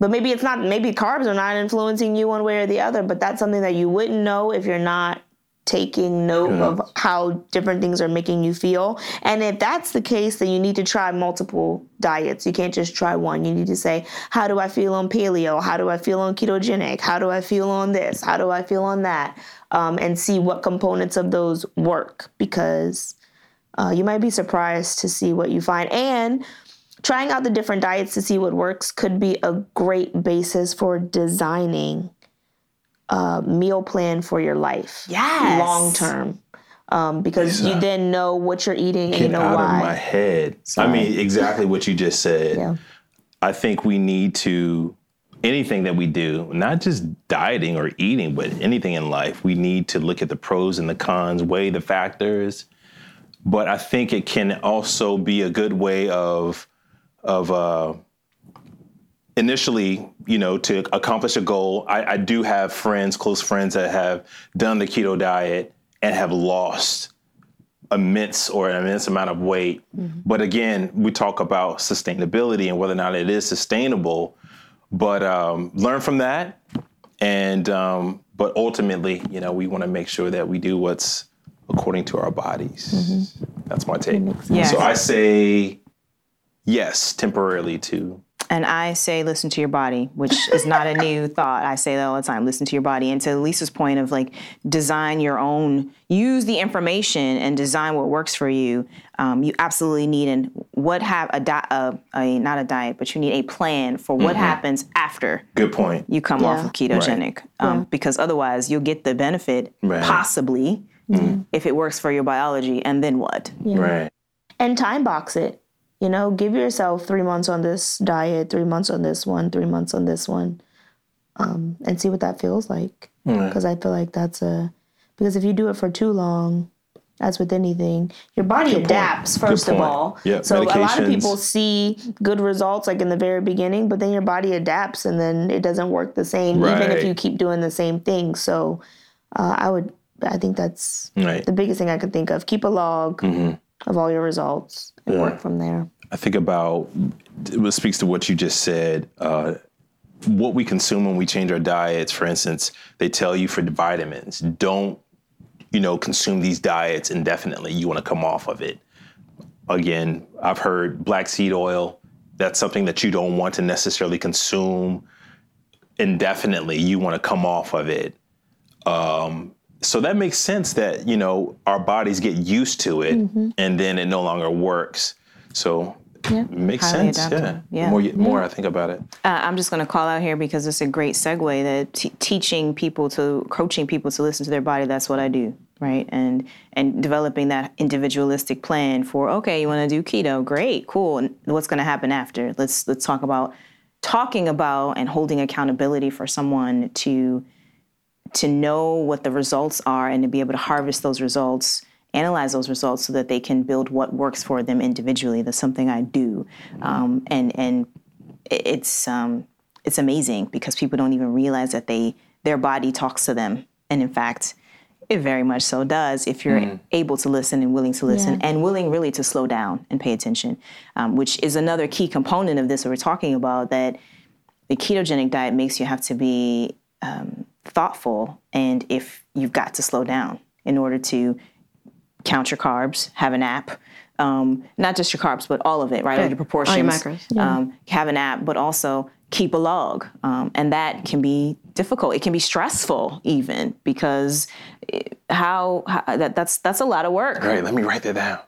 [SPEAKER 4] but maybe it's not. Maybe carbs are not influencing you one way or the other. But that's something that you wouldn't know if you're not taking note
[SPEAKER 2] Yeah.
[SPEAKER 4] of how different things are making you feel. And if that's the case, then you need to try multiple diets. You can't just try one. You need to say, how do I feel on paleo? How do I feel on ketogenic? How do I feel on this? How do I feel on that? Um, and see what components of those work because uh, you might be surprised to see what you find. And trying out the different diets to see what works could be a great basis for designing a meal plan for your life.
[SPEAKER 1] Yes.
[SPEAKER 4] Long term. Um, because you then know what you're eating and you
[SPEAKER 2] Get
[SPEAKER 4] know
[SPEAKER 2] out
[SPEAKER 4] why.
[SPEAKER 2] of my head. I mean, exactly what you just said.
[SPEAKER 4] Yeah.
[SPEAKER 2] I think we need to anything that we do, not just dieting or eating, but anything in life, we need to look at the pros and the cons, weigh the factors. But I think it can also be a good way of of uh, initially, you know, to accomplish a goal. I, I do have friends, close friends, that have done the keto diet and have lost immense or an immense amount of weight. But again, we talk about sustainability and whether or not it is sustainable. But um, learn from that, and um, but ultimately, you know, we want to make sure that we do what's according to our bodies. That's my take.
[SPEAKER 1] Yes.
[SPEAKER 2] So I say yes temporarily too.
[SPEAKER 1] And I say, listen to your body, which is not a new thought. I say that all the time. Listen to your body. And to Lisa's point of like, design your own, use the information and design what works for you. Um, you absolutely need and what have a, di- a, a not a diet, but you need a plan for what happens after
[SPEAKER 2] good point.
[SPEAKER 1] you come off
[SPEAKER 4] Yeah.
[SPEAKER 1] of ketogenic, um, because otherwise you'll get the benefit
[SPEAKER 2] Right.
[SPEAKER 1] possibly if it works for your biology, and then what?
[SPEAKER 2] Right.
[SPEAKER 4] and time box it. You know, give yourself three months on this diet, three months on this one, three months on this one, um, and see what that feels like. Because I feel like that's a because if you do it for too long, as with anything, your body
[SPEAKER 2] point.
[SPEAKER 4] adapts
[SPEAKER 2] Good
[SPEAKER 4] first of all.
[SPEAKER 2] Yeah,
[SPEAKER 4] so a lot of people see good results like in the very beginning, but then your body adapts and then it doesn't work the same, even if you keep doing the same thing. So uh, I would, I think that's
[SPEAKER 2] Right.
[SPEAKER 4] the biggest thing I could think of. Keep a log of all your results and work from there.
[SPEAKER 2] I think about it speaks to what you just said. Uh, what we consume when we change our diets, for instance, they tell you for vitamins, don't you know consume these diets indefinitely. You want to come off of it. Again, I've heard black seed oil. That's something that you don't want to necessarily consume indefinitely. You want to come off of it. Um, so that makes sense that you know our bodies get used to it, and then it no longer works. So it makes
[SPEAKER 1] Highly
[SPEAKER 2] sense. Yeah.
[SPEAKER 1] adaptable. Yeah.
[SPEAKER 2] The more, you, more I think about it.
[SPEAKER 1] Uh, I'm just going to call out here because it's a great segue that t- teaching people to coaching people to listen to their body. That's what I do, right? And and developing that individualistic plan for okay, you want to do keto, great, cool. And what's going to happen after? Let's let's talk about talking about and holding accountability for someone to to know what the results are and to be able to harvest those results analyze those results so that they can build what works for them individually. That's something i do. Um, and and it's um, it's amazing because people don't even realize that they their body talks to them. And in fact it very much so does if you're able to listen and willing to listen
[SPEAKER 4] Yeah.
[SPEAKER 1] and willing really to slow down and pay attention um, which is another key component of this that we're talking about that the ketogenic diet makes you have to be um, thoughtful and if you've got to slow down in order to count your carbs have an app um, not just your carbs but all of it right all your proportions
[SPEAKER 3] macros.
[SPEAKER 1] um, have an app but also keep a log um, and that can be difficult it can be stressful even because it- how, how that, that's that's a lot of work
[SPEAKER 2] All right, let me write that down.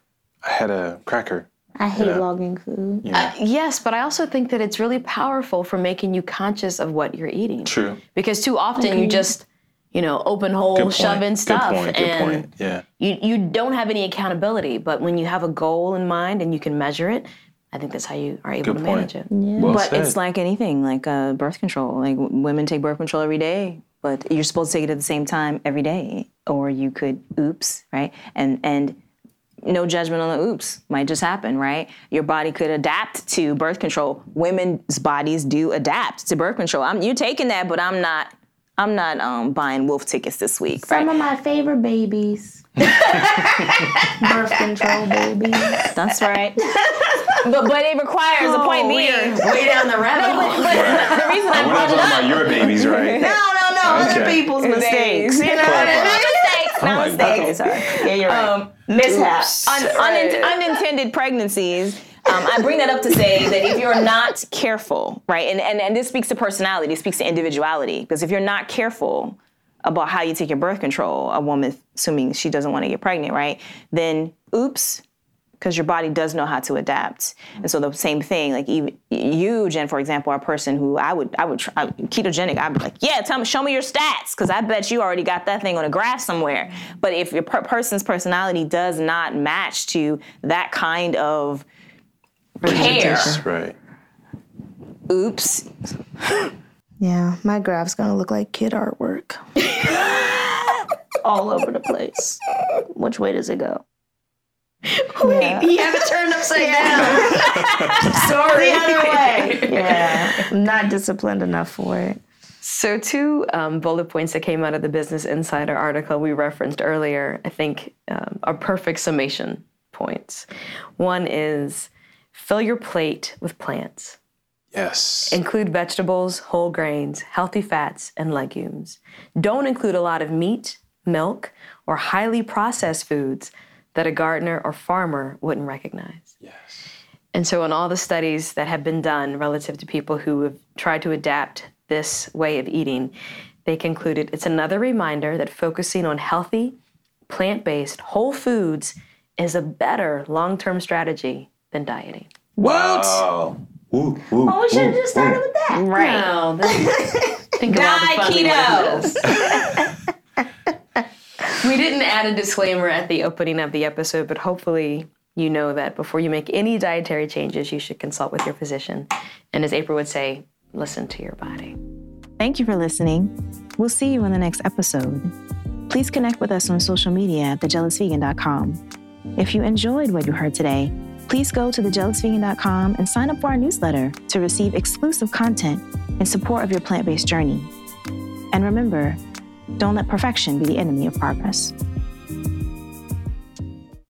[SPEAKER 2] I had a cracker.
[SPEAKER 4] I hate logging food.
[SPEAKER 3] Yes, but I also think that it's really powerful for making you conscious of what you're eating.
[SPEAKER 2] True.
[SPEAKER 3] Because too often you just, you know, open hole,
[SPEAKER 2] Good point.
[SPEAKER 3] shove in stuff,
[SPEAKER 2] Good point. Good
[SPEAKER 3] and
[SPEAKER 2] point. Yeah.
[SPEAKER 3] you you don't have any accountability. But when you have a goal in mind and you can measure it, I think that's how you are able
[SPEAKER 2] Good
[SPEAKER 3] to
[SPEAKER 2] point.
[SPEAKER 3] manage it.
[SPEAKER 2] Well
[SPEAKER 1] but
[SPEAKER 2] said.
[SPEAKER 1] it's like anything like uh, birth control like w- women take birth control every day but you're supposed to take it at the same time every day or you could oops right and and no judgment on the oops might just happen right your body could adapt to birth control women's bodies do adapt to birth control i'm you're taking that but i'm not i'm not um, buying wolf tickets this week
[SPEAKER 4] Some
[SPEAKER 1] right
[SPEAKER 4] of my favorite babies. Birth control babies.
[SPEAKER 1] that's right but but it requires a point being.
[SPEAKER 3] Way down the rabbit hole.
[SPEAKER 1] But the reason I
[SPEAKER 2] We're not talking about your babies, right?
[SPEAKER 1] No, no, no. Other people's mistakes. You know,
[SPEAKER 2] Clarify.
[SPEAKER 1] not mistakes, not
[SPEAKER 2] like
[SPEAKER 1] mistakes. sorry.
[SPEAKER 4] Yeah, you're right.
[SPEAKER 1] Um,
[SPEAKER 4] Mishaps.
[SPEAKER 1] un- unin- unintended pregnancies. Um, I bring that up to say that if you're not careful, right, and, and, and this speaks to personality, it speaks to individuality, because if you're not careful about how you take your birth control, a woman, assuming she doesn't want to get pregnant, right, then oops, because your body does know how to adapt. And so the same thing, like even you, Jen, for example, are a person who I would, I would, try, I- ketogenic. I'd be like, yeah, tell me, show me your stats, because I bet you already got that thing on a graph somewhere. But if your per- person's personality does not match to that kind of care,
[SPEAKER 2] That's right.
[SPEAKER 1] oops,
[SPEAKER 4] Yeah, my graph's gonna look like kid artwork. All over the place. Which way does it go?
[SPEAKER 3] Wait, you have it turned upside down. Sorry.
[SPEAKER 4] The Yeah, I'm not disciplined enough for it.
[SPEAKER 3] So, two um, bullet points that came out of the Business Insider article we referenced earlier, I think, um, are perfect summation points. One is fill your plate with plants.
[SPEAKER 2] Yes.
[SPEAKER 3] Include vegetables, whole grains, healthy fats, and legumes. Don't include a lot of meat, milk, or highly processed foods that a gardener or farmer wouldn't recognize.
[SPEAKER 2] yes.
[SPEAKER 3] And so, in all the studies that have been done relative to people who have tried to adapt this way of eating, they concluded it's another reminder that focusing on healthy, plant based, whole foods is a better long term strategy than dieting.
[SPEAKER 2] Wow. Woo, woo,
[SPEAKER 4] Oh, we should have just started
[SPEAKER 2] woo.
[SPEAKER 4] with that.
[SPEAKER 1] right?
[SPEAKER 3] Wow, think of all the
[SPEAKER 1] Die
[SPEAKER 3] fuzzy
[SPEAKER 1] keto.
[SPEAKER 3] we didn't add a disclaimer at the opening of the episode, but hopefully you know that before you make any dietary changes, you should consult with your physician. And as April would say, listen to your body.
[SPEAKER 1] Thank you for listening. We'll see you in the next episode. Please connect with us on social media at thejealousvegan.com. If you enjoyed what you heard today, please go to thejealousvegan.com and sign up for our newsletter to receive exclusive content in support of your plant based journey. And remember, don't let perfection be the enemy of progress.